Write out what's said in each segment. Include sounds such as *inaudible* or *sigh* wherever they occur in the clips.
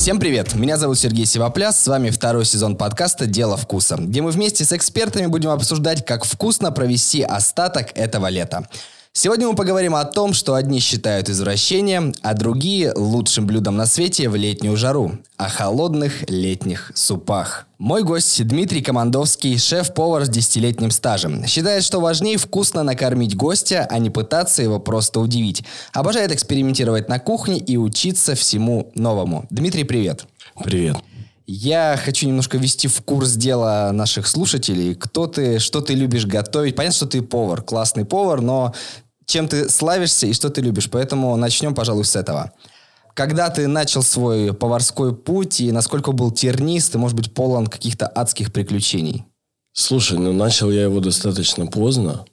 Всем привет! Меня зовут Сергей Сивопляс, с вами второй сезон подкаста «Дело вкуса», где мы вместе с экспертами будем обсуждать, как вкусно провести остаток этого лета. Сегодня мы поговорим о том, что одни считают извращением, а другие лучшим блюдом на свете в летнюю жару. О холодных летних супах. Мой гость Дмитрий Командовский, шеф-повар с десятилетним стажем. Считает, что важнее вкусно накормить гостя, а не пытаться его просто удивить. Обожает экспериментировать на кухне и учиться всему новому. Дмитрий, привет. Привет. Я хочу немножко ввести в курс дела наших слушателей. Кто ты, что ты любишь готовить? Понятно, что ты повар, классный повар, но чем ты славишься и что ты любишь? Поэтому начнем, пожалуй, с этого. Когда ты начал свой поварской путь и насколько был тернист и, может быть, полон каких-то адских приключений? Слушай, ну начал я его достаточно поздно.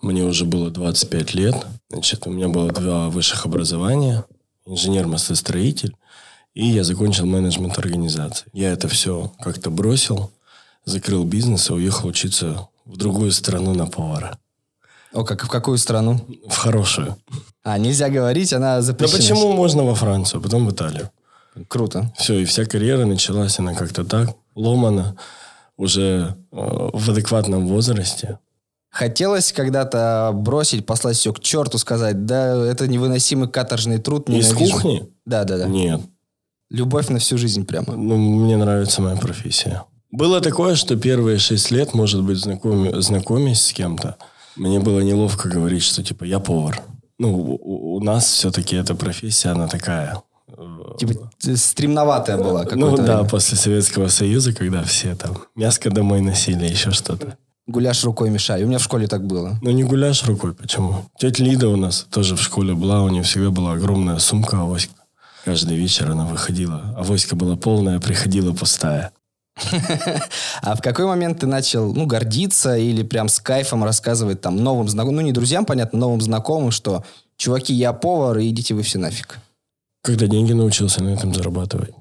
Мне уже было 25 лет. Значит, у меня было два высших образования. Инженер-мостостроитель и я закончил менеджмент организации. Я это все как-то бросил, закрыл бизнес и уехал учиться в другую страну на повара. О, как в какую страну? В хорошую. А, нельзя говорить, она запрещена. Да почему можно во Францию, потом в Италию? Круто. Все, и вся карьера началась, она как-то так, ломана, уже э, в адекватном возрасте. Хотелось когда-то бросить, послать все к черту, сказать, да, это невыносимый каторжный труд. Из кухни? Да, да, да. Нет, Любовь на всю жизнь прямо. Ну, мне нравится моя профессия. Было такое, что первые шесть лет, может быть, знакоми, знакомясь с кем-то, мне было неловко говорить, что типа я повар. Ну, у, у нас все-таки эта профессия, она такая. Э, типа стремноватая была Ну да, время. после Советского Союза, когда все там мяско домой носили, еще что-то. Гуляш рукой мешай. У меня в школе так было. Ну, не гуляш рукой, почему? Тетя Лида у нас тоже в школе была, у нее всегда была огромная сумка авоська. Каждый вечер она выходила. Авоська была полная, приходила пустая. *laughs* А в какой момент ты начал, ну, гордиться или прям с кайфом рассказывать там новым знакомым, ну, не друзьям, понятно, новым знакомым, что, чуваки, я повар, и идите вы все нафиг? Когда деньги научился на этом зарабатывать.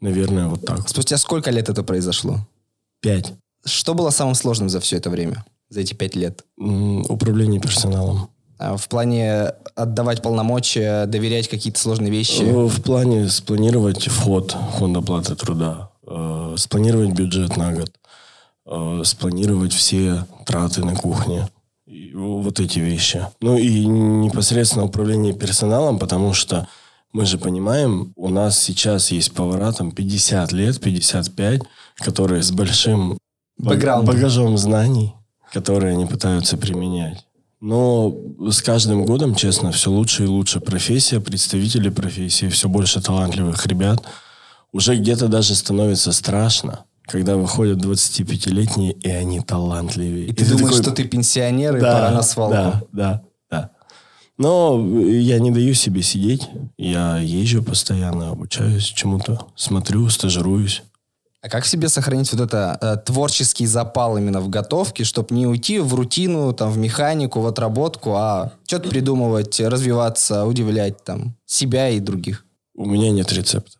Наверное, вот так. Спустя сколько лет это произошло? Пять. Что было самым сложным за все это время, за эти пять лет? Управление персоналом. А в плане отдавать полномочия, доверять какие-то сложные вещи? Э, в плане спланировать вход фонда оплаты труда, э, спланировать бюджет на год, э, спланировать все траты на кухне. Вот эти вещи. Ну и непосредственно управление персоналом, потому что мы же понимаем, у нас сейчас есть повара там 50 лет, 55, которые с большим багажом знаний, которые они пытаются применять. Но с каждым годом, честно, все лучше и лучше профессия, представители профессии, все больше талантливых ребят. Уже где-то даже становится страшно, когда выходят 25-летние, и они талантливее. И, и ты, ты думаешь, такой... что ты пенсионер, и да, пора на свалку. Да, да, да. Но я не даю себе сидеть. Я езжу постоянно, обучаюсь чему-то, смотрю, стажируюсь. А как в себе сохранить вот это э, творческий запал именно в готовке, чтобы не уйти в рутину, там, в механику, в отработку, а что-то придумывать, развиваться, удивлять там себя и других? У меня нет рецепта.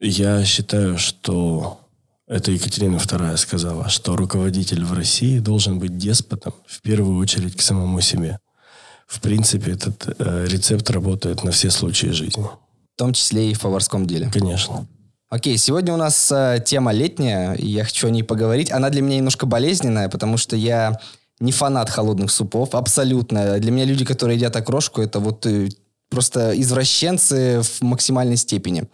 Я считаю, что это Екатерина II сказала, что руководитель в России должен быть деспотом в первую очередь к самому себе. В принципе, этот э, рецепт работает на все случаи жизни. В том числе и в поварском деле. Конечно. Окей, сегодня у нас э, тема летняя, и я хочу о ней поговорить. Она для меня немножко болезненная, потому что я не фанат холодных супов, абсолютно. Для меня люди, которые едят окрошку, это вот э, просто извращенцы в максимальной степени.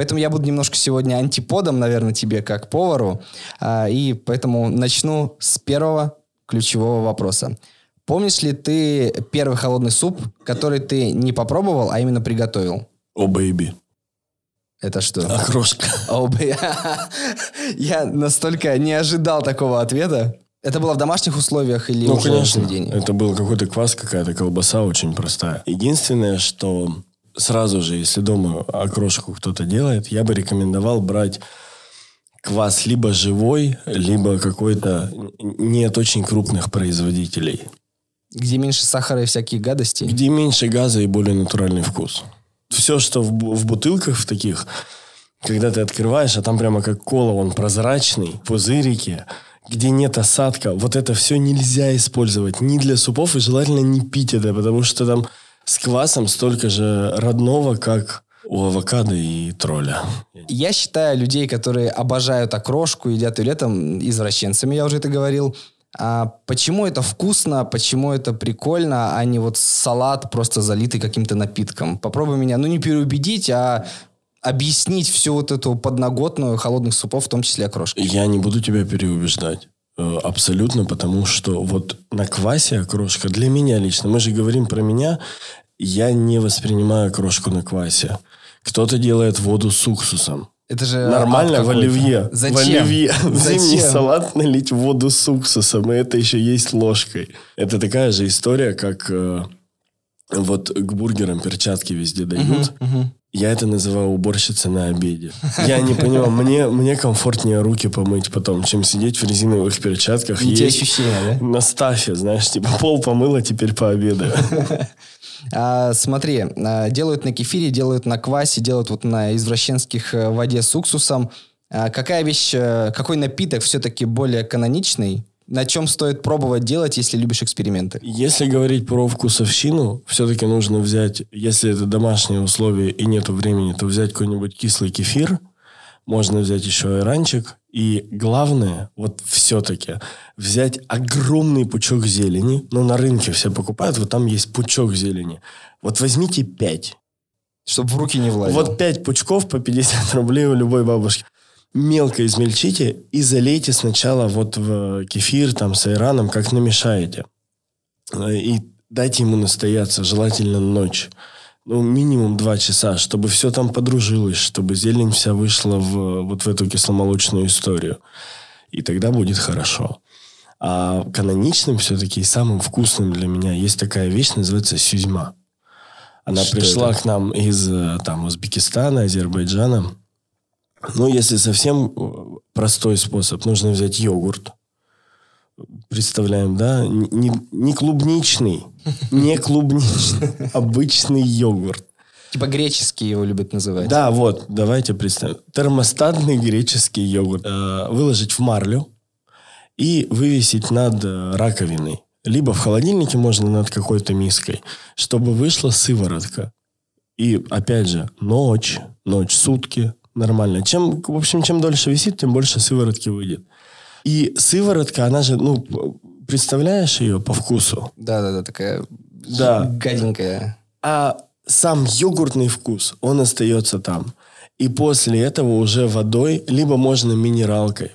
Поэтому я буду немножко сегодня антиподом, наверное, тебе как повару. А, и поэтому начну с первого ключевого вопроса. Помнишь ли ты первый холодный суп, который ты не попробовал, а именно приготовил? О, oh, бэйби. Это что? Окрошка. *laughs* Я настолько не ожидал такого ответа. Это было в домашних условиях или ну, уже конечно. в Это был какой-то квас, какая-то колбаса очень простая. Единственное, что сразу же, если дома окрошку кто-то делает, я бы рекомендовал брать квас либо живой, либо какой-то не от очень крупных производителей. Где меньше сахара и всяких гадостей? Где меньше газа и более натуральный вкус все, что в, в бутылках в таких, когда ты открываешь, а там прямо как кола, он прозрачный, пузырики, где нет осадка, вот это все нельзя использовать ни для супов, и желательно не пить это, потому что там с квасом столько же родного, как у авокадо и тролля. Я считаю людей, которые обожают окрошку, едят ее летом, извращенцами, я уже это говорил. А почему это вкусно, почему это прикольно, а не вот салат просто залитый каким-то напитком? Попробуй меня, ну не переубедить, а объяснить всю вот эту подноготную холодных супов, в том числе окрошки. Я не буду тебя переубеждать. Э, абсолютно, потому что вот на квасе окрошка для меня лично, мы же говорим про меня, я не воспринимаю окрошку на квасе. Кто-то делает воду с уксусом. Это же Нормально в оливье. Зачем? В оливье. *laughs* Зачем? зимний салат налить воду с уксусом, и это еще есть ложкой. Это такая же история, как э, вот к бургерам перчатки везде дают. Я это называю уборщица на обеде. Я не понимаю, мне, мне комфортнее руки помыть потом, чем сидеть в резиновых перчатках. Не те ощущения, да? На стафе, знаешь, типа пол помыла, теперь пообедаю. *laughs* А, смотри, а, делают на кефире, делают на квасе, делают вот на извращенских э, воде с уксусом. А какая вещь, э, какой напиток все-таки более каноничный? На чем стоит пробовать делать, если любишь эксперименты? Если говорить про вкусовщину, все-таки нужно взять, если это домашние условия и нету времени, то взять какой-нибудь кислый кефир, можно взять еще айранчик. И главное, вот все-таки взять огромный пучок зелени. Ну, на рынке все покупают, вот там есть пучок зелени. Вот возьмите пять. Чтобы в руки не влазило. Вот пять пучков по 50 *laughs* рублей у любой бабушки. Мелко измельчите и залейте сначала вот в кефир там с айраном, как намешаете. И дайте ему настояться, желательно ночь. Ну, минимум два часа, чтобы все там подружилось, чтобы зелень вся вышла в, вот в эту кисломолочную историю. И тогда будет хорошо. А каноничным все-таки и самым вкусным для меня есть такая вещь, называется сюзьма. Она Что пришла это? к нам из э, там, Узбекистана, Азербайджана. Ну, если совсем э, простой способ, нужно взять йогурт. Представляем, да? Не, не клубничный, не клубничный, *laughs* обычный йогурт. Типа греческий его любят называть. Да, вот, давайте представим. Термостатный греческий йогурт. Э, Выложить в марлю и вывесить над э, раковиной. Либо в холодильнике можно над какой-то миской, чтобы вышла сыворотка. И, опять же, ночь, ночь, сутки, нормально. Чем, в общем, чем дольше висит, тем больше сыворотки выйдет. И сыворотка, она же, ну, представляешь ее по вкусу? Да-да-да, такая Да. гаденькая. а сам йогуртный вкус, он остается там. И после этого уже водой, либо можно минералкой.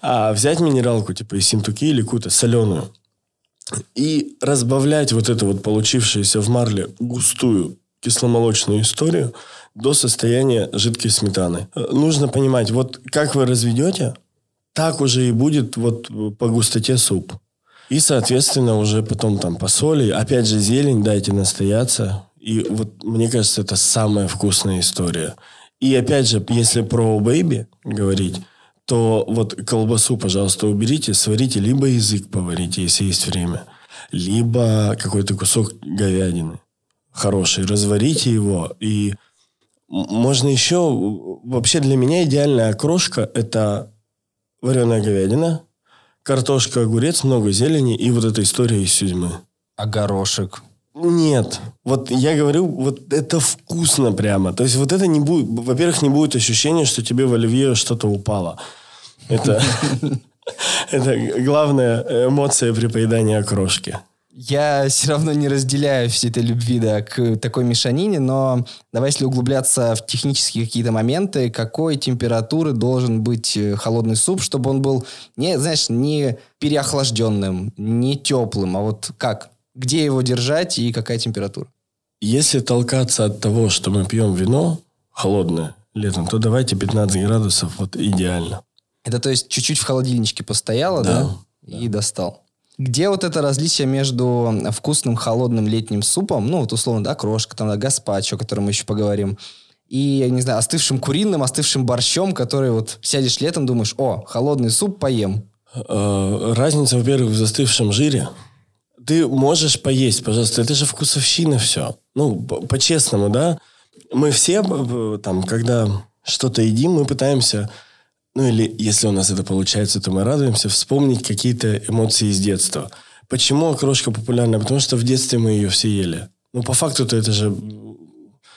А взять минералку, типа из синтуки или какую-то соленую, и разбавлять вот эту вот получившуюся в марле густую кисломолочную историю до состояния жидкой сметаны. Э, Нужно понимать, вот как вы разведете, так уже и будет вот по густоте суп. И, соответственно, уже потом там по соли. Опять же, зелень дайте настояться. И вот мне кажется, это самая вкусная история. И опять же, если про бэйби говорить, то вот колбасу, пожалуйста, уберите, сварите, либо язык поварите, если есть время, либо какой-то кусок говядины хороший, разварите его. И можно еще... Вообще для меня идеальная окрошка – это вареная говядина, картошка, огурец, много зелени и вот эта история из сюзьмы. А горошек? Нет. Вот я говорю, вот это вкусно прямо. То есть вот это не будет... Во-первых, не будет ощущения, что тебе в оливье что-то упало. Это... *laughs* Это главная эмоция при поедании окрошки. Я *laughs* все равно не разделяю всей этой любви да, к такой мешанине, но давай, если углубляться в технические какие-то моменты, какой температуры должен быть э, холодный суп, чтобы он был, не, знаешь, не переохлажденным, не теплым, а вот как? Где его держать и какая температура? Если толкаться от того, что мы пьем вино холодное летом, то давайте 15 градусов, вот идеально. Это то есть чуть-чуть в холодильничке постояло, да? Да, И достал. Где вот это различие между вкусным холодным летним супом, ну вот условно, да, крошка, там, да, гаспачо, о котором мы еще поговорим, и, я не знаю, остывшим куриным, остывшим борщом, который вот сядешь летом, думаешь, о, холодный суп поем. Э, Разница, во-первых, в застывшем жире. Ты можешь поесть, пожалуйста. Это же вкусовщина все. Ну, по-честному, да? Мы все, там, когда что-то едим, мы пытаемся, ну или если у нас это получается, то мы радуемся, вспомнить какие-то эмоции из детства. Почему окрошка популярна? Потому что в детстве мы ее все ели. Ну, по факту-то это же...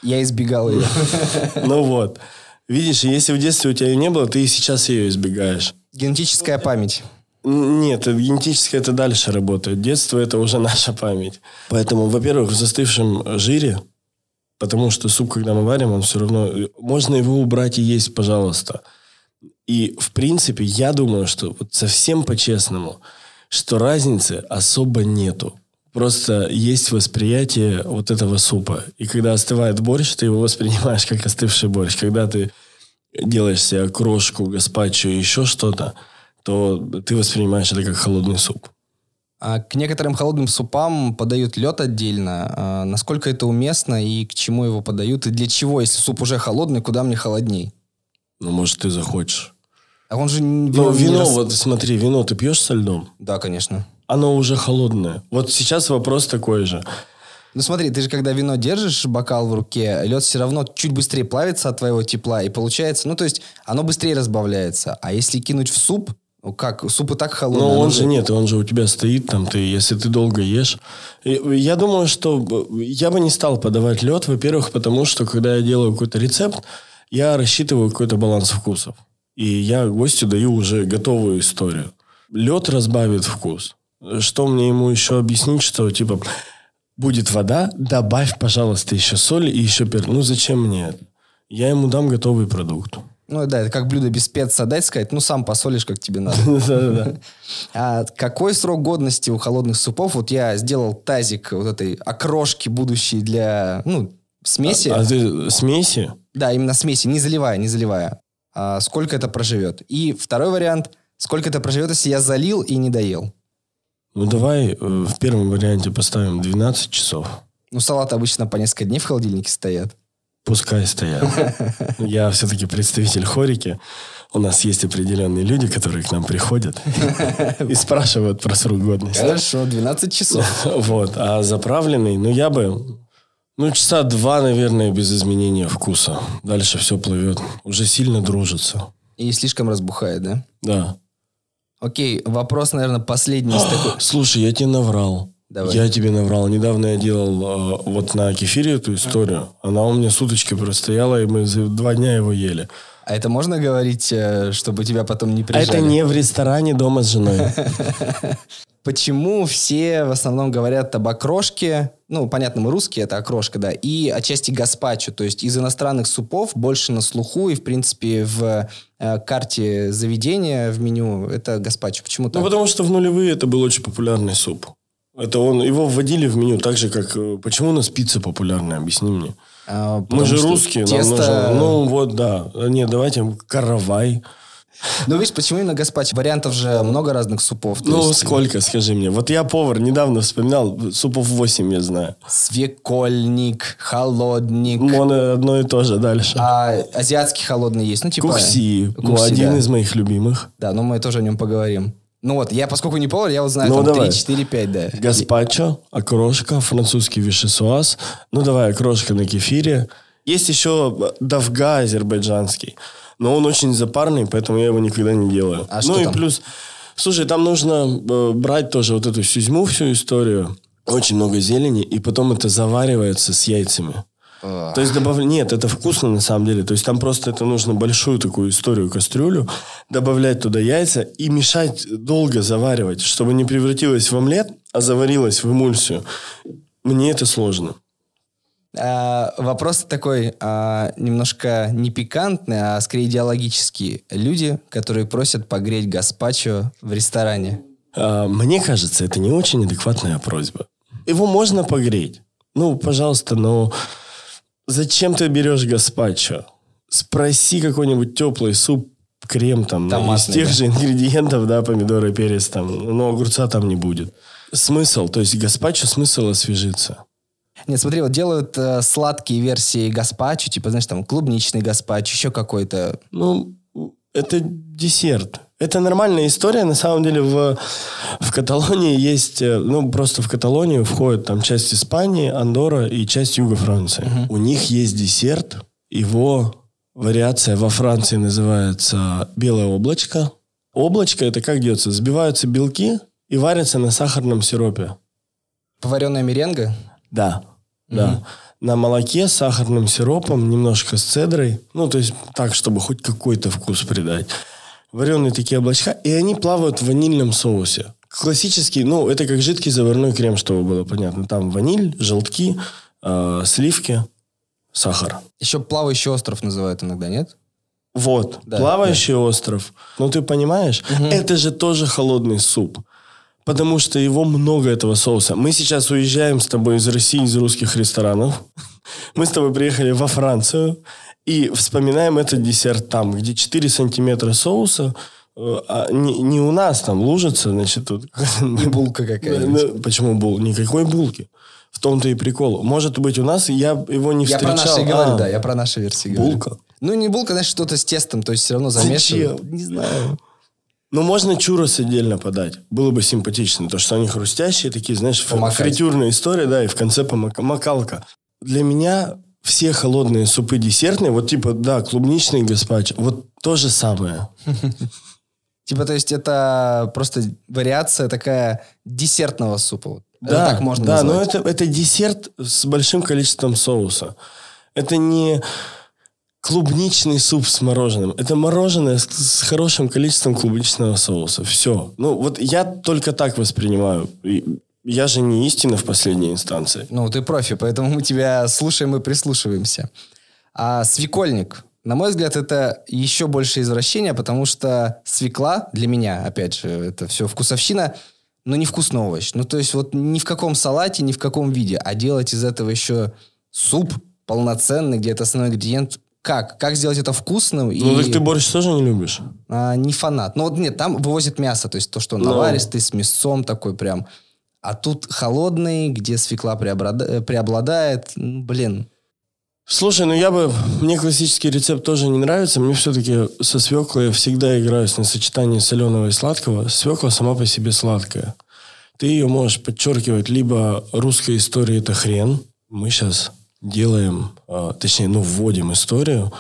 Я избегал ее. *laughs* Ну вот. Видишь, если в детстве у тебя ее не было, ты и сейчас ее избегаешь. Генетическая память. Нет, это генетически это дальше работает. Детство это уже *laughs* наша память. Поэтому, во-первых, в застывшем жире, потому что суп, когда мы варим, он все равно... Можно его убрать и есть, пожалуйста. И, в принципе, я думаю, что вот совсем по-честному, что разницы особо нету. Просто есть восприятие вот этого супа. И когда остывает борщ, ты его воспринимаешь как остывший борщ. Когда ты делаешь себе крошку, гаспачо и еще что-то, то ты воспринимаешь это как холодный суп. А к некоторым холодным супам подают лед отдельно. А насколько это уместно и к чему его подают? И для чего, если суп уже холодный, куда мне холодней? Ну, может, ты захочешь. А он же... не вино, рас- вот смотри, вино ты пьешь со льдом? Да, конечно. Оно уже холодное. Вот сейчас вопрос такой же. Ну смотри, ты же когда вино держишь, бокал в руке, лед все равно чуть быстрее плавится от твоего тепла, и получается, ну то есть оно быстрее разбавляется. А если кинуть в суп, ну как, суп и так холодный. Но он же нет, он же у тебя стоит там, ты, если ты долго ешь. И Я думаю, что я бы не стал подавать лед, во-первых, потому что когда я делаю какой-то рецепт, я рассчитываю какой-то баланс вкусов. И я гостю даю уже готовую историю. Лед разбавит вкус. Что мне ему еще объяснить, что типа будет вода, добавь, пожалуйста, еще соль и еще перец. Ну зачем мне это? Я ему дам готовый продукт. Ну да, это как блюдо без спеца дать, сказать, ну сам посолишь, как тебе надо. *laughs* *laughs* А какой срок годности у холодных супов? Вот я сделал тазик вот этой окрошки будущей для, ну, смеси. А ты смеси? Да, именно смеси, не заливая, не заливая. А сколько это проживет? И второй вариант, сколько это проживет, если я залил и не доел? Ну, давай э, в первом варианте поставим 12 часов. Ну, салаты обычно по несколько дней в холодильнике стоят. Пускай стоят. *laughs* Я все-таки представитель хорики. У нас есть определенные люди, которые к нам приходят и спрашивают про срок годности. Хорошо, 12 часов. *laughs* Вот. А заправленный, ну, я бы... Ну, часа два, наверное, без изменения вкуса. Дальше все плывет. Уже сильно дружится. И слишком разбухает, да? Да. Окей, вопрос, наверное, последний из такой. *gasps* Слушай, я тебе наврал. Давай. Я тебе наврал. Недавно я делал э, вот на кефире эту историю. Она у меня суточки простояла, и мы за два дня его ели. А это можно говорить, э, чтобы тебя потом не А прижали? это не в ресторане дома с женой. *laughs* Почему все в основном говорят об окрошке? Ну, понятно, мы русские, это окрошка, да. И отчасти гаспачо. То есть из иностранных супов больше на слуху и, в принципе, в э, карте заведения, в меню, это гаспачо. Почему Ну, так? потому что в нулевые это был очень популярный суп. Это он, его вводили в меню так же, как... э, Почему у нас пицца популярная? Объясни мне. А, Мы же русские, нам тесто- нужно... Ну, вот, да. Нет, давайте каравай. Ну, видишь, почему именно гаспачо? Вариантов же много разных супов. Ну, есть сколько, скажи мне. Вот я повар, недавно вспоминал, супов 8 я знаю. Свекольник, холодник. Вон одно и то же дальше. А азиатский холодный есть? Ну, типа... Кукси. Ну, Кукси, один да. из моих любимых. Да, но мы тоже о нем поговорим. Ну вот, я, поскольку не повар, я вот знаю Ну, там давай. 3, 4, 5, да. Гаспачо, окрошка, французский вишесуаз. Ну, давай, окрошка на кефире. Есть еще давга азербайджанский. Но он очень запарный, поэтому я его никогда не делаю. А ну и там? плюс... Слушай, там нужно э, брать тоже вот эту сюзьму, всю историю. Очень много зелени, и потом это заваривается с яйцами. А. То есть добав... Нет, это вкусно на самом деле. То есть там просто это нужно большую такую историю, кастрюлю, добавлять туда яйца и мешать долго заваривать, чтобы не превратилось в омлет, а заварилось в эмульсию. Мне это сложно. А, вопрос такой, а, немножко не пикантный, а скорее идеологический. Люди, которые просят погреть гаспачо в ресторане. А, Мне кажется, это не очень адекватная просьба. Его можно погреть. Ну, пожалуйста, но зачем ты берешь гаспачо? Спроси какой-нибудь теплый суп, крем там, из Томатный, тех да. же ингредиентов, да, помидоры, перец там, но огурца там не будет. Смысл, то есть гаспачо смысл освежиться. Нет, смотри, вот делают э, сладкие версии гаспачо, типа, знаешь, там клубничный гаспачо, еще какой-то. Ну, это десерт. Это нормальная история. На самом деле в, в Каталонии есть... э, Ну, просто в Каталонию входит там часть Испании, Андора и часть Юга Франции. У них есть десерт. Его вариация во Франции называется белое облачко. Облачко это как делается? Сбиваются белки и варятся на сахарном сиропе. Поваренная меренга. Да. Да. На молоке с сахарным сиропом, немножко с цедрой. Ну, то есть так, чтобы хоть какой-то вкус придать. Вареные такие облачка. И они плавают в ванильном соусе. Классический, ну, это как жидкий заварной крем, чтобы было понятно. Там ваниль, желтки, э, сливки, сахар. Еще плавающий остров называют иногда, нет? Вот, Да, плавающий остров. Ну, ты понимаешь, это же тоже холодный суп. Потому что его много, этого соуса. Мы сейчас уезжаем с тобой из России, из русских ресторанов. *laughs* Мы с тобой приехали во Францию и вспоминаем этот десерт там, где 4 сантиметра соуса, э, а не, не у нас там лужится, значит, тут... *laughs* Не булка какая-нибудь. Ну, Почему бул? Никакой булки. В том-то и прикол. Может быть, у нас я его не Я про встречал. наши говорю, А, да, я про наши версии говорю. Булка? Ну, не булка, знаешь, что-то с тестом, то есть все равно замешивают. Зачем? Не знаю. Ну, можно чурос отдельно подать. Было бы симпатично. То, что они хрустящие, такие, знаешь, Помакать. фритюрная история, да, и в конце помака- макалка. Для меня все холодные супы десертные, вот типа, да, клубничный гаспачо, вот то же самое. *laughs* Типа, то есть это просто вариация такая десертного супа. Да, так можно да, но это, это десерт с большим количеством соуса. Это не клубничный суп с мороженым. Это мороженое с, с хорошим количеством клубничного соуса. Все. Ну, вот я только так воспринимаю. Я же не истина в последней инстанции. Ну, ты профи, поэтому мы тебя слушаем и прислушиваемся. А свекольник, на мой взгляд, это еще больше извращение, потому что свекла для меня, опять же, это все вкусовщина, но невкусный овощ. Ну, то есть вот ни в каком салате, ни в каком виде. А делать из этого еще суп полноценный, где это основной ингредиент, как? Как сделать это вкусным? и... Ну, так ты борщ тоже не любишь? А, не фанат. Ну вот нет, там вывозят мясо, то есть то, что Ну. наваристый, с мясцом такой прям. А тут холодный, где свекла э, преобладает. Ну, блин. Слушай, ну я бы... Мне классический рецепт тоже не нравится. Мне все-таки со свеклой я всегда играюсь на сочетании соленого и сладкого. Свекла сама по себе сладкая. Ты ее можешь подчеркивать либо русской историей это хрен. Мы сейчас делаем, э, точнее, ну, вводим историю.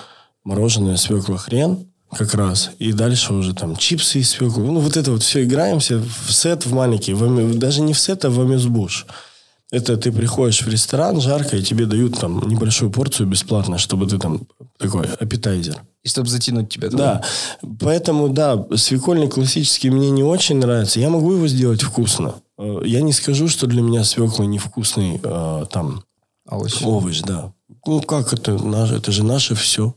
Мороженое свекла хрен как раз. И дальше уже там чипсы из свеклы. Ну, вот это вот все играемся в сет, в маленький. в даже не в сет, а в амюсбуш. Это ты приходишь в ресторан, жарко, и тебе дают там небольшую порцию бесплатно, чтобы ты там такой аппетайзер. И чтобы затянуть тебя туда. Да, поэтому, да, свекольник классический мне не очень нравится. Я могу его сделать вкусно. Э, Я не скажу, что для меня свекла невкусный э, там Овощи. овощ, да. Ну, как это? Это же наше все.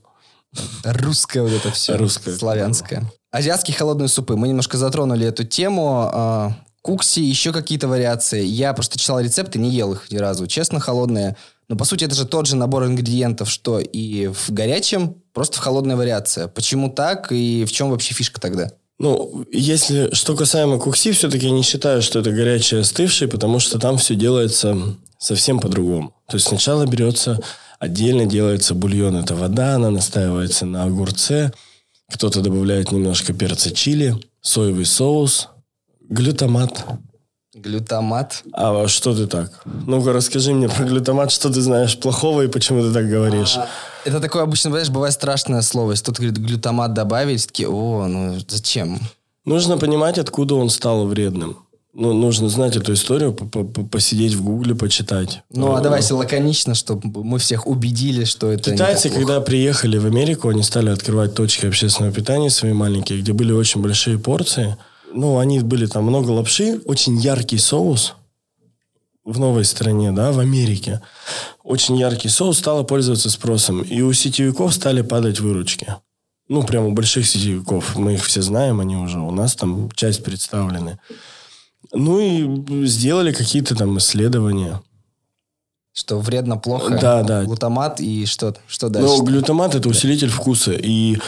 Русское вот это все. Русское. Славянское. Азиатские холодные супы. Мы немножко затронули эту тему. А, Кукси, еще какие-то вариации. Я просто читал рецепты, не ел их ни разу. Честно, холодные. Но, по сути, это же тот же набор ингредиентов, что и в горячем, просто в холодная вариация. Почему так и в чем вообще фишка тогда? Ну, если что касаемо кукси, все-таки я не считаю, что это горячий остывший, потому что там все делается совсем по-другому. То есть сначала берется, отдельно делается бульон, это вода, она настаивается на огурце, кто-то добавляет немножко перца чили, соевый соус, глютамат. Глютамат. А что ты так? Ну-ка, расскажи мне про глютамат, что ты знаешь плохого и почему ты так говоришь. Это такое обычно, знаешь, бывает страшное слово. Если кто-то говорит глютамат добавить, такие, о, ну зачем? Нужно понимать, откуда он стал вредным. Ну, нужно знать эту историю, по- по- по- посидеть в гугле, почитать. Ну, а Э, давайте лаконично, чтобы мы всех убедили, что это Китайцы, когда приехали в Америку, они стали открывать точки общественного питания свои маленькие, где были очень большие порции. Ну, они были там много лапши, очень яркий соус в новой стране, да, в Америке. Очень яркий соус стало пользоваться спросом. И у сетевиков стали падать выручки. Ну, прямо у больших сетевиков. Мы их все знаем, они уже у нас там часть представлены. Ну и сделали какие-то там исследования. Что вредно, плохо. Да, да. Глутамат и что, что дальше? Ну, глютамат это усилитель вкуса. И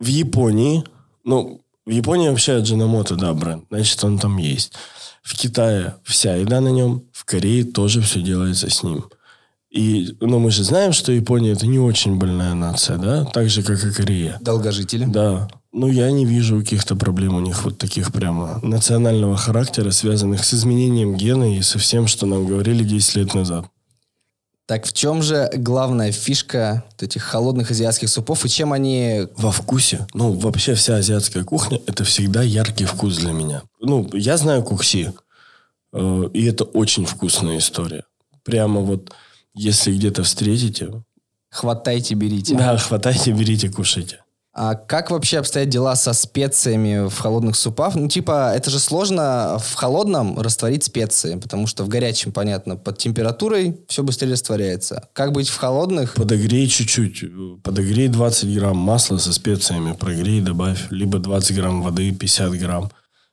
в Японии, ну, в Японии вообще Джинамото, да, бренд, значит, он там есть. В Китае вся еда на нем, в Корее тоже все делается с ним. И, ну, мы же знаем, что Япония это не очень больная нация, да, так же, как и Корея. Долгожители. Да. Ну, я не вижу каких-то проблем у них вот таких прямо национального характера, связанных с изменением гена и со всем, что нам говорили 10 лет назад. Так в чем же главная фишка вот этих холодных азиатских супов и чем они... Во вкусе. Ну, вообще вся азиатская кухня – это всегда яркий вкус для меня. Ну, я знаю кукси, э, и это очень вкусная история. Прямо вот, если где-то встретите, Хватайте, берите. да, хватайте, берите, кушайте. А как вообще обстоят дела со специями в холодных супах? Ну, типа, это же сложно в холодном растворить специи, потому что в горячем, понятно, под температурой все быстрее растворяется. Как быть в холодных? Подогрей чуть-чуть. Подогрей 20 грамм масла со специями. Прогрей, добавь. Либо 20 грамм воды, 50 грамм.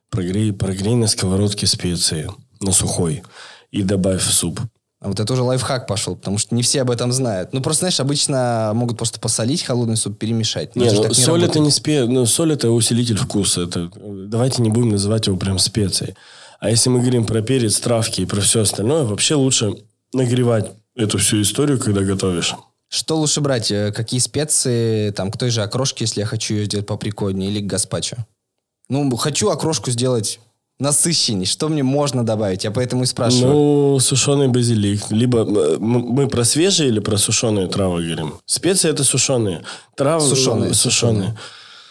Прогрей, прогрей на сковородке специи. На сухой. И добавь в суп. А вот это уже лайфхак пошел, потому что не все об этом знают. Ну, просто, знаешь, обычно могут просто посолить холодный суп, перемешать. Но Не, ну, не соль это не спе... ну, соль это усилитель вкуса. Это... Давайте не будем называть его прям специей. А если мы говорим про перец, травки и про все остальное, вообще лучше нагревать эту всю историю, когда готовишь. Что лучше брать? Э, Какие специи, там, к той же окрошке, если я хочу ее сделать поприкольнее, или к гаспачо? Ну, хочу окрошку сделать насыщенней. Что мне можно добавить? Я поэтому и спрашиваю. Ну, сушеный базилик. Либо э, мы про свежие или про сушеные травы говорим? Специи это сушеные. Травы Сушеные, сушеные. сушеные.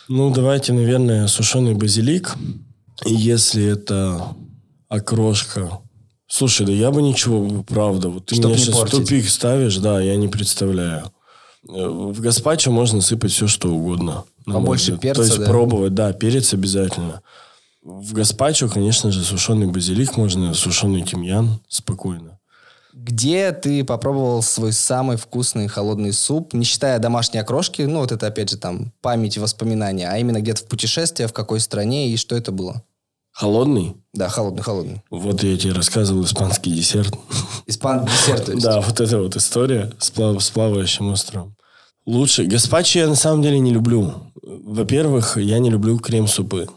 Ну, давайте, наверное, сушеный базилик. И если это окрошка... Слушай, да я бы ничего, правда. Вот ты Чтоб меня сейчас в портить. тупик ставишь, да, я не представляю. Э, В гаспачо можно сыпать все, что угодно. Побольше взгляд. перца, То есть да? пробовать, да, перец обязательно. В гаспачо, конечно же, сушеный базилик можно, сушеный тимьян спокойно. Где ты попробовал свой самый вкусный холодный суп, не считая домашней окрошки, ну вот это опять же там память и воспоминания, а именно где-то в путешествии, в какой стране и что это было? Холодный? Да, холодный-холодный. Вот я тебе рассказывал испанский десерт. Испан десерт, то есть. Да, вот эта вот история с, плав- с плавающим островом. Лучше. Гаспачо я на самом деле не люблю. Во-первых, я не люблю крем-супы.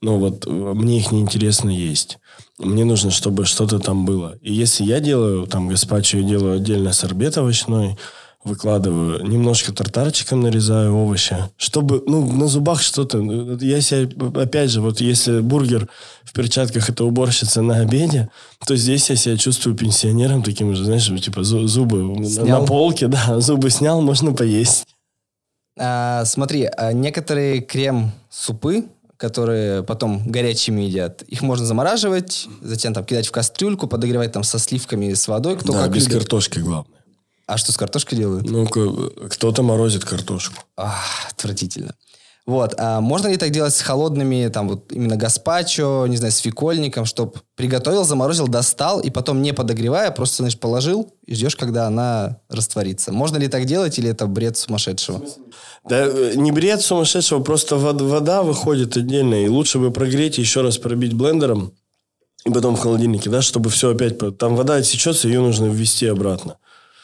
Ну вот э, мне их неинтересно есть. Мне нужно, чтобы что-то там было. И если я делаю там гаспачо, я делаю отдельно сорбет овощной, выкладываю, немножко тартарчиком нарезаю овощи, чтобы, ну, на зубах что-то... Я себя, опять же, вот если бургер в перчатках это уборщица на обеде, то здесь я себя чувствую пенсионером таким же, знаешь, типа зу- зубы на- Снял? на полке, да, *laughs* зубы снял, можно поесть. А, смотри, а некоторые крем-супы, которые потом горячими едят, их можно замораживать, затем там кидать в кастрюльку, подогревать там со сливками, с водой, кто да, как без любит. картошки главное. А что с картошкой делают? Ну, кто-то морозит картошку. Ах, отвратительно. Вот, а можно ли так делать с холодными, там, вот именно гаспачо, не знаю, с фикольником, чтобы приготовил, заморозил, достал, и потом не подогревая, просто, знаешь, положил и ждешь, когда она растворится. Можно ли так делать, или это бред сумасшедшего? Да э, не бред сумасшедшего, просто вод- вода выходит отдельно. И лучше бы прогреть и еще раз пробить блендером. И потом в холодильнике, да, чтобы все опять... Там вода отсечется, ее нужно ввести обратно.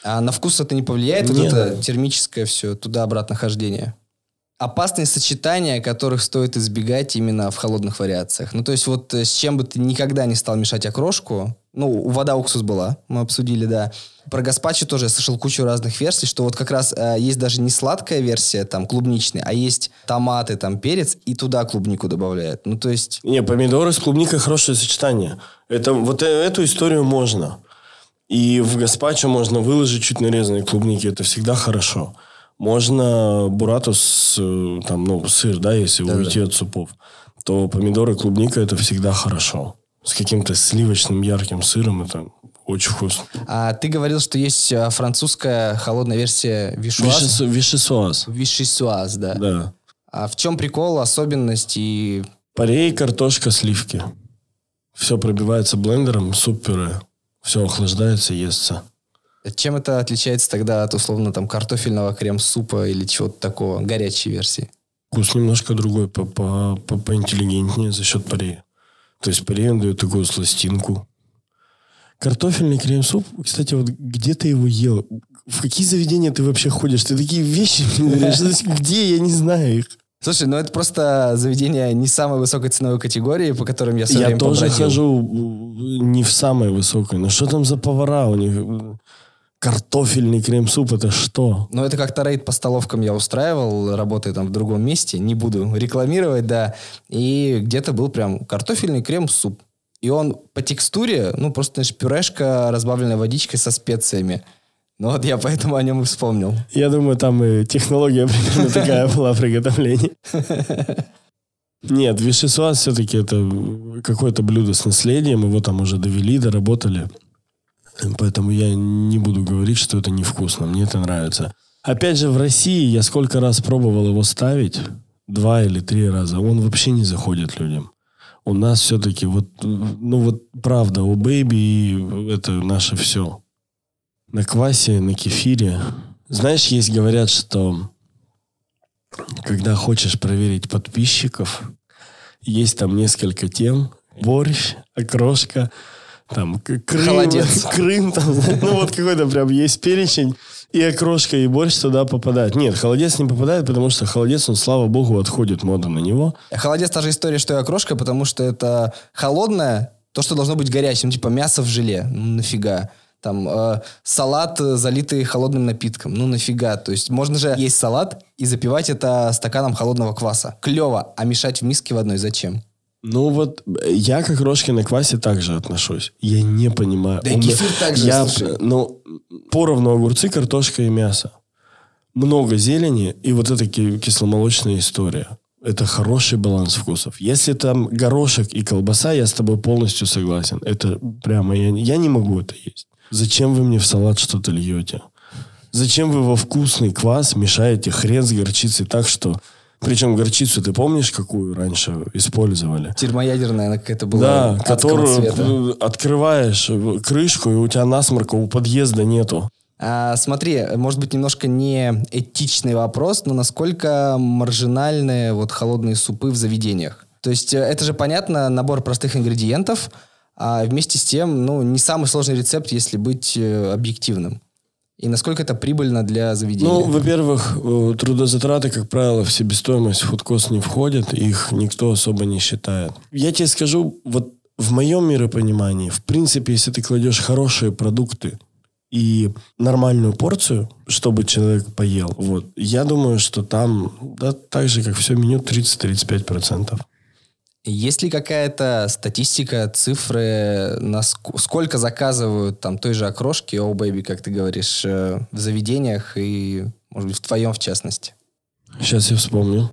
А на вкус это не повлияет? Вот Нет. это термическое все, туда-обратно хождение? Опасные сочетания, которых стоит избегать именно в холодных вариациях. Ну, то есть вот э, с чем бы ты никогда не стал мешать окрошку, ну, вода уксус была, мы обсудили, да. Про гаспачо тоже я слышал кучу разных версий, что вот как раз э, есть даже не сладкая версия, там, клубничная, а есть томаты, там, перец, и туда клубнику добавляют. Ну, то есть... Не, помидоры с клубникой хорошее сочетание. Это, вот э- эту историю можно. И в гаспачо можно выложить чуть нарезанной клубники. Это всегда хорошо. Можно бурату с, э, там, ну, сыр, да, если Да-да. уйти от супов, то помидоры, клубника это всегда хорошо. С каким-то сливочным ярким сыром это очень вкусно. А ты говорил, что есть э, французская холодная версия вишуаз. Вишесу- Вишесуаз. Вишисуаз, да. Да. А в чем прикол, особенность и... Парей, картошка, сливки. Все пробивается блендером, суп-пюре. Все охлаждается, естся. Чем это отличается тогда от, условно, там, картофельного крем-супа или чего-то такого, горячей версии? Вкус немножко другой, по- по- по- поинтеллигентнее за счет парея. То есть парей он дает такую сластинку. Картофельный крем-суп, кстати, вот где ты его ел? В какие заведения ты вообще ходишь? Ты такие вещи *laughs* где, я не знаю их. Слушай, ну это просто заведение не самой высокой ценовой категории, по которым я все Я тоже побродил. хожу э, не в самой высокой. Но что там за повара у них? Картофельный крем-суп, это что? Ну, это как-то рейд по столовкам я устраивал, работая там в другом месте, не буду рекламировать, да. И где-то был прям картофельный крем-суп. И он по текстуре, ну, просто, знаешь, пюрешка, разбавленная водичкой со специями. Ну, вот я поэтому о нем и вспомнил. Я думаю, там и технология *laughs* примерно такая была приготовления. *laughs* Нет, вишесуаз все-таки это какое-то блюдо с наследием. Его там уже довели, доработали. Поэтому я не буду говорить, что это невкусно. Мне это нравится. Опять же, в России я сколько раз пробовал его ставить, два или три раза, он вообще не заходит людям. У нас все-таки вот, ну вот правда, у Бэйби это наше все. На квасе, на кефире. Знаешь, есть говорят, что когда хочешь проверить подписчиков, есть там несколько тем. Борщ, окрошка, там Крым, Холодец. *laughs* Крым, там, ну вот какой-то прям есть перечень. И окрошка, и борщ туда попадает. Нет, холодец не попадает, потому что холодец, он, слава богу, отходит мода на него. Холодец та же история, что и окрошка, потому что это холодное, то, что должно быть горячим, типа мясо в желе. Ну, нафига. Там э, салат, э, залитый холодным напитком. Ну, нафига. То есть можно же есть салат и запивать это стаканом холодного кваса. Клево. А мешать в миске в одной зачем? Ну вот я к окрошке на квасе также отношусь. Я не понимаю. Да и меня- кефир также, я, слушай. Ну, поровну огурцы, картошка и мясо. Много зелени и вот эта ки- кисломолочная история. Это хороший баланс вкусов. Если там горошек и колбаса, я с тобой полностью согласен. Это прямо я, я не могу это есть. Зачем вы мне в салат что-то льете? Зачем вы во вкусный квас мешаете хрен с горчицей так, что... Причем горчицу ты помнишь, какую раньше использовали? Термоядерная она какая-то была Да, которую цвета. открываешь крышку, и у тебя насморка у подъезда нету. А, смотри, может быть, немножко не этичный вопрос, но насколько маржинальны вот холодные супы в заведениях? То есть э, это же, понятно, набор простых ингредиентов, а вместе с тем, ну, не самый сложный рецепт, если быть э, объективным. И насколько это прибыльно для заведения? Ну, во-первых, э, трудозатраты, как правило, в себестоимость фудкост не входят, их никто особо не считает. Я тебе скажу, вот в моем миропонимании, в принципе, если ты кладешь хорошие продукты и нормальную порцию, чтобы человек поел, вот, я думаю, что там, да, так же, как все меню, 30-35%. Есть ли какая-то статистика, цифры, на ск- сколько заказывают там той же окрошки, о бэйби, как ты говоришь, э, в заведениях и, может быть, в твоем в частности? Сейчас я вспомню.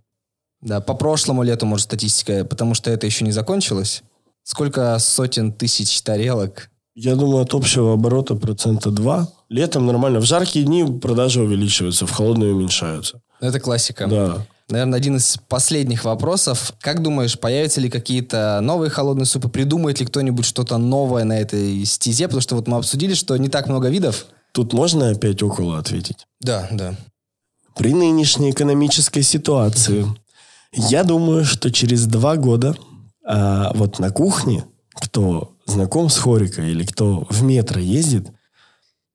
Да, по прошлому лету, может, статистика, потому что это еще не закончилось. Сколько сотен тысяч тарелок? Я думаю, от общего оборота процента 2. Летом нормально. В жаркие дни продажи увеличиваются, в холодные уменьшаются. Это классика. Да. Наверное, один из последних вопросов. Как думаешь, появятся ли какие-то новые холодные супы? Придумает ли кто-нибудь что-то новое на этой стезе? Потому что вот мы обсудили, что не так много видов. Тут можно опять около ответить? Да, да. При нынешней экономической ситуации, я думаю, что через два года а, вот на кухне, кто знаком с хорикой или кто в метро ездит,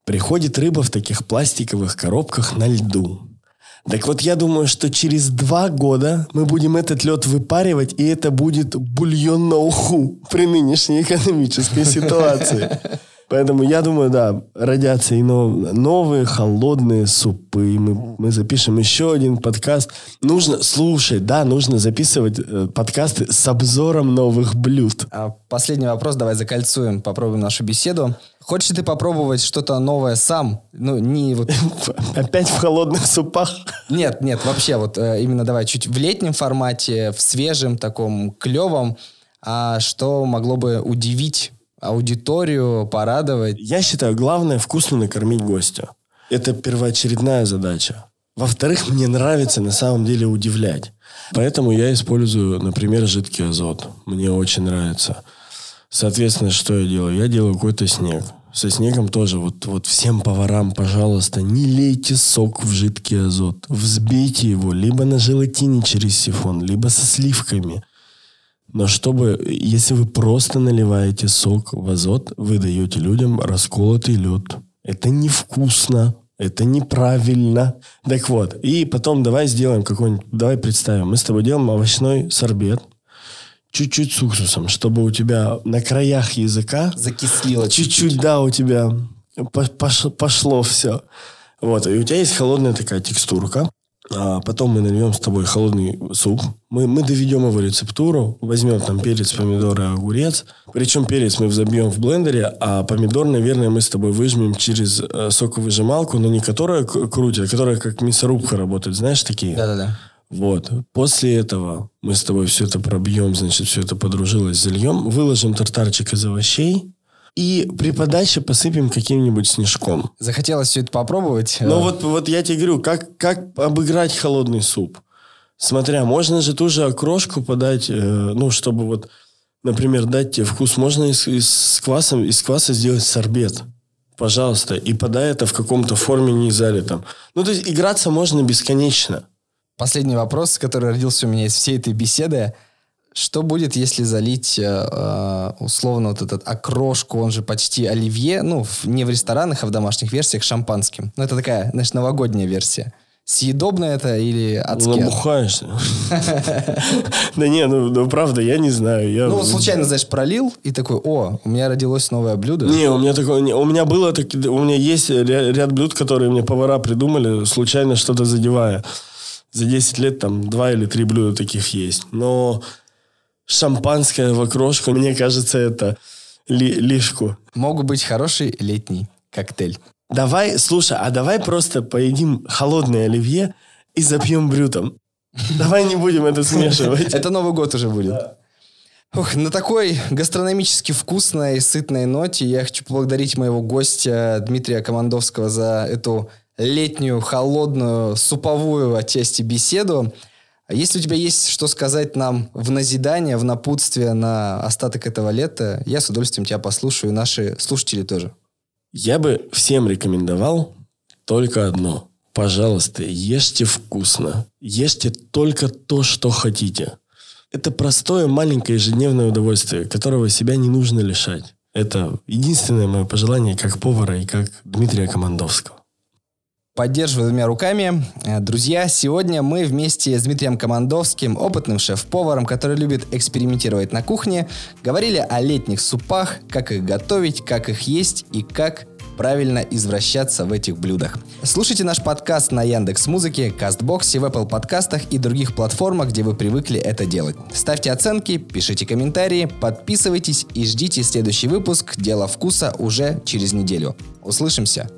приходит рыба в таких пластиковых коробках на льду. Так вот, я думаю, что через два года мы будем этот лед выпаривать, и это будет бульон на уху при нынешней экономической ситуации. *laughs* Поэтому я думаю, да, родятся и нов- новые холодные супы. И Мы, мы запишем еще один подкаст. Нужно слушать, да, нужно записывать э, подкасты с обзором новых блюд. А последний вопрос, давай закольцуем, попробуем нашу беседу. Хочешь ты попробовать что-то новое сам? Ну, не вот... *laughs* Опять в холодных супах. Нет, нет, вообще вот э, именно давай чуть в летнем формате, в свежем таком клевом, а что могло бы удивить аудиторию, порадовать? Я считаю, главное вкусно накормить гостя. Это первоочередная задача. Во-вторых, мне нравится на самом деле удивлять. Поэтому я использую, например, жидкий азот. Мне очень нравится. Соответственно, что я делаю? Я делаю какой-то снег. Со снегом тоже вот, вот всем поварам, пожалуйста, не лейте сок в жидкий азот. Взбейте его либо на желатине через сифон, либо со сливками. Но чтобы, если вы просто наливаете сок в азот, вы даете людям расколотый лед. Это невкусно, это неправильно. Так вот, и потом давай сделаем какой-нибудь, давай представим, мы с тобой делаем овощной сорбет, чуть-чуть с уксусом, чтобы у тебя на краях языка Закислило чуть-чуть, да, у тебя по- пош- пошло все. Вот, и у тебя есть холодная такая текстурка. А потом мы нальем с тобой холодный суп. Мы, мы доведем его рецептуру. Возьмем там перец, помидоры, огурец. Причем перец мы взобьем в блендере, а помидор, наверное, мы с тобой выжмем через э, соковыжималку, но не которая крутит, а которая как мясорубка работает. Знаешь такие? Да-да-да. Вот. После этого мы с тобой все это пробьем, значит, все это подружилось, зальем, выложим тартарчик из овощей И при подаче посыпем каким-нибудь снежком. Захотелось все это попробовать. Ну вот, вот я тебе говорю, как, как обыграть холодный суп? Смотря, можно же ту же окрошку подать, э, ну, чтобы вот, например, дать тебе вкус. Можно из, из, с квасом, из кваса сделать сорбет. Пожалуйста. И подай это в каком-то форме не залитом. Ну, то есть играться можно бесконечно. Последний вопрос, который родился у меня из всей этой беседы. Что будет, если залить э, э, условно вот этот окрошку, он же почти оливье, ну, в, не в ресторанах, а в домашних версиях шампанским? Ну, это такая, знаешь, новогодняя версия. Съедобно это или адски? Набухаешься. Да не, ну, ну правда, я не знаю. Ну, случайно, знаешь, пролил и такой, о, у меня родилось новое блюдо. Не, у меня такое, у меня было, у меня есть ряд блюд, которые мне повара придумали, случайно что-то задевая за 10 лет там два или три блюда таких есть. Но шампанское в окрошку, мне кажется, это ли, лишку. Могут быть хороший летний коктейль. Давай, слушай, а давай просто поедим холодное оливье и запьем брютом. Давай не будем это смешивать. Это Новый год уже будет. Ух, на такой гастрономически вкусной и сытной ноте я хочу поблагодарить моего гостя Дмитрия Командовского за эту летнюю, холодную, суповую отчасти беседу. Если у тебя есть что сказать нам в назидание, в напутствие на остаток этого лета, я с удовольствием тебя послушаю, и наши слушатели тоже. Я бы всем рекомендовал только одно. Пожалуйста, ешьте вкусно. Ешьте только то, что хотите. Это простое, маленькое ежедневное удовольствие, которого себя не нужно лишать. Это единственное мое пожелание как повара и как Дмитрия Командовского. Поддерживаю двумя руками. Э, друзья, сегодня мы вместе с Дмитрием Командовским, опытным шеф-поваром, который любит экспериментировать на кухне, говорили о летних супах, как их готовить, как их есть и как правильно извращаться в этих блюдах. Слушайте наш подкаст на Яндекс Музыке, Кастбоксе, в Apple подкастах и других платформах, где вы привыкли это делать. Ставьте оценки, пишите комментарии, подписывайтесь и ждите следующий выпуск «Дело вкуса» уже через неделю. Услышимся!